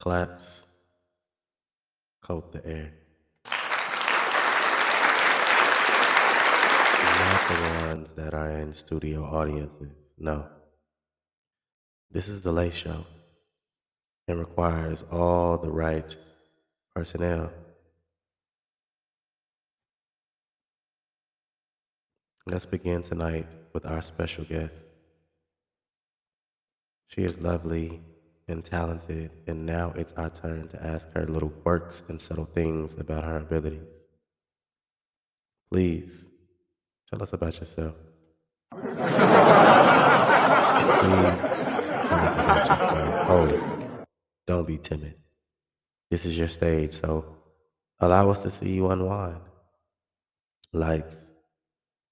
Claps coat the air. Not the ones that are in studio audiences. No. This is the late show and requires all the right personnel. Let's begin tonight with our special guest. She is lovely and talented, and now it's our turn to ask her little quirks and subtle things about her abilities. Please tell us about yourself. Please tell us about yourself. Oh, don't be timid. This is your stage, so allow us to see you unwind. Lights,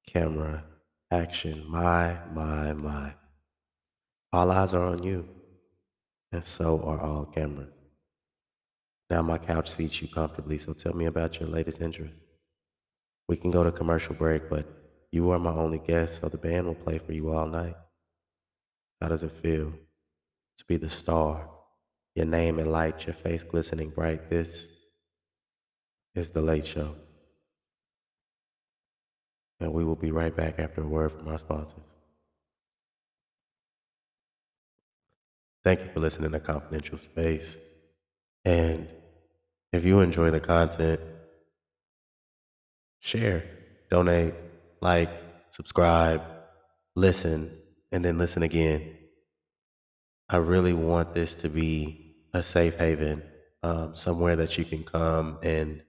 camera, action. My, my, my. All eyes are on you, and so are all cameras. Now my couch seats you comfortably, so tell me about your latest interest. We can go to commercial break, but you are my only guest, so the band will play for you all night. How does it feel to be the star? Your name in lights, your face glistening bright. This is The Late Show. And we will be right back after a word from our sponsors. Thank you for listening to Confidential Space. And if you enjoy the content, share, donate, like, subscribe, listen, and then listen again. I really want this to be a safe haven, um, somewhere that you can come and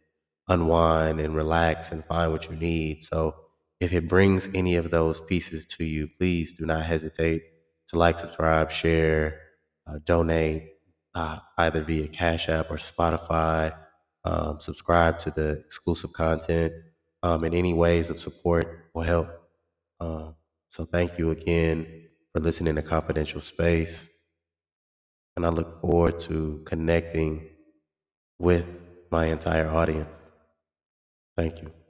unwind and relax and find what you need. So if it brings any of those pieces to you, please do not hesitate to like, subscribe, share, uh, donate, uh, either via Cash App or Spotify. Um, subscribe to the exclusive content, um, and any ways of support will help. Um, so thank you again for listening to Confidential Space, and I look forward to connecting with my entire audience. Thank you.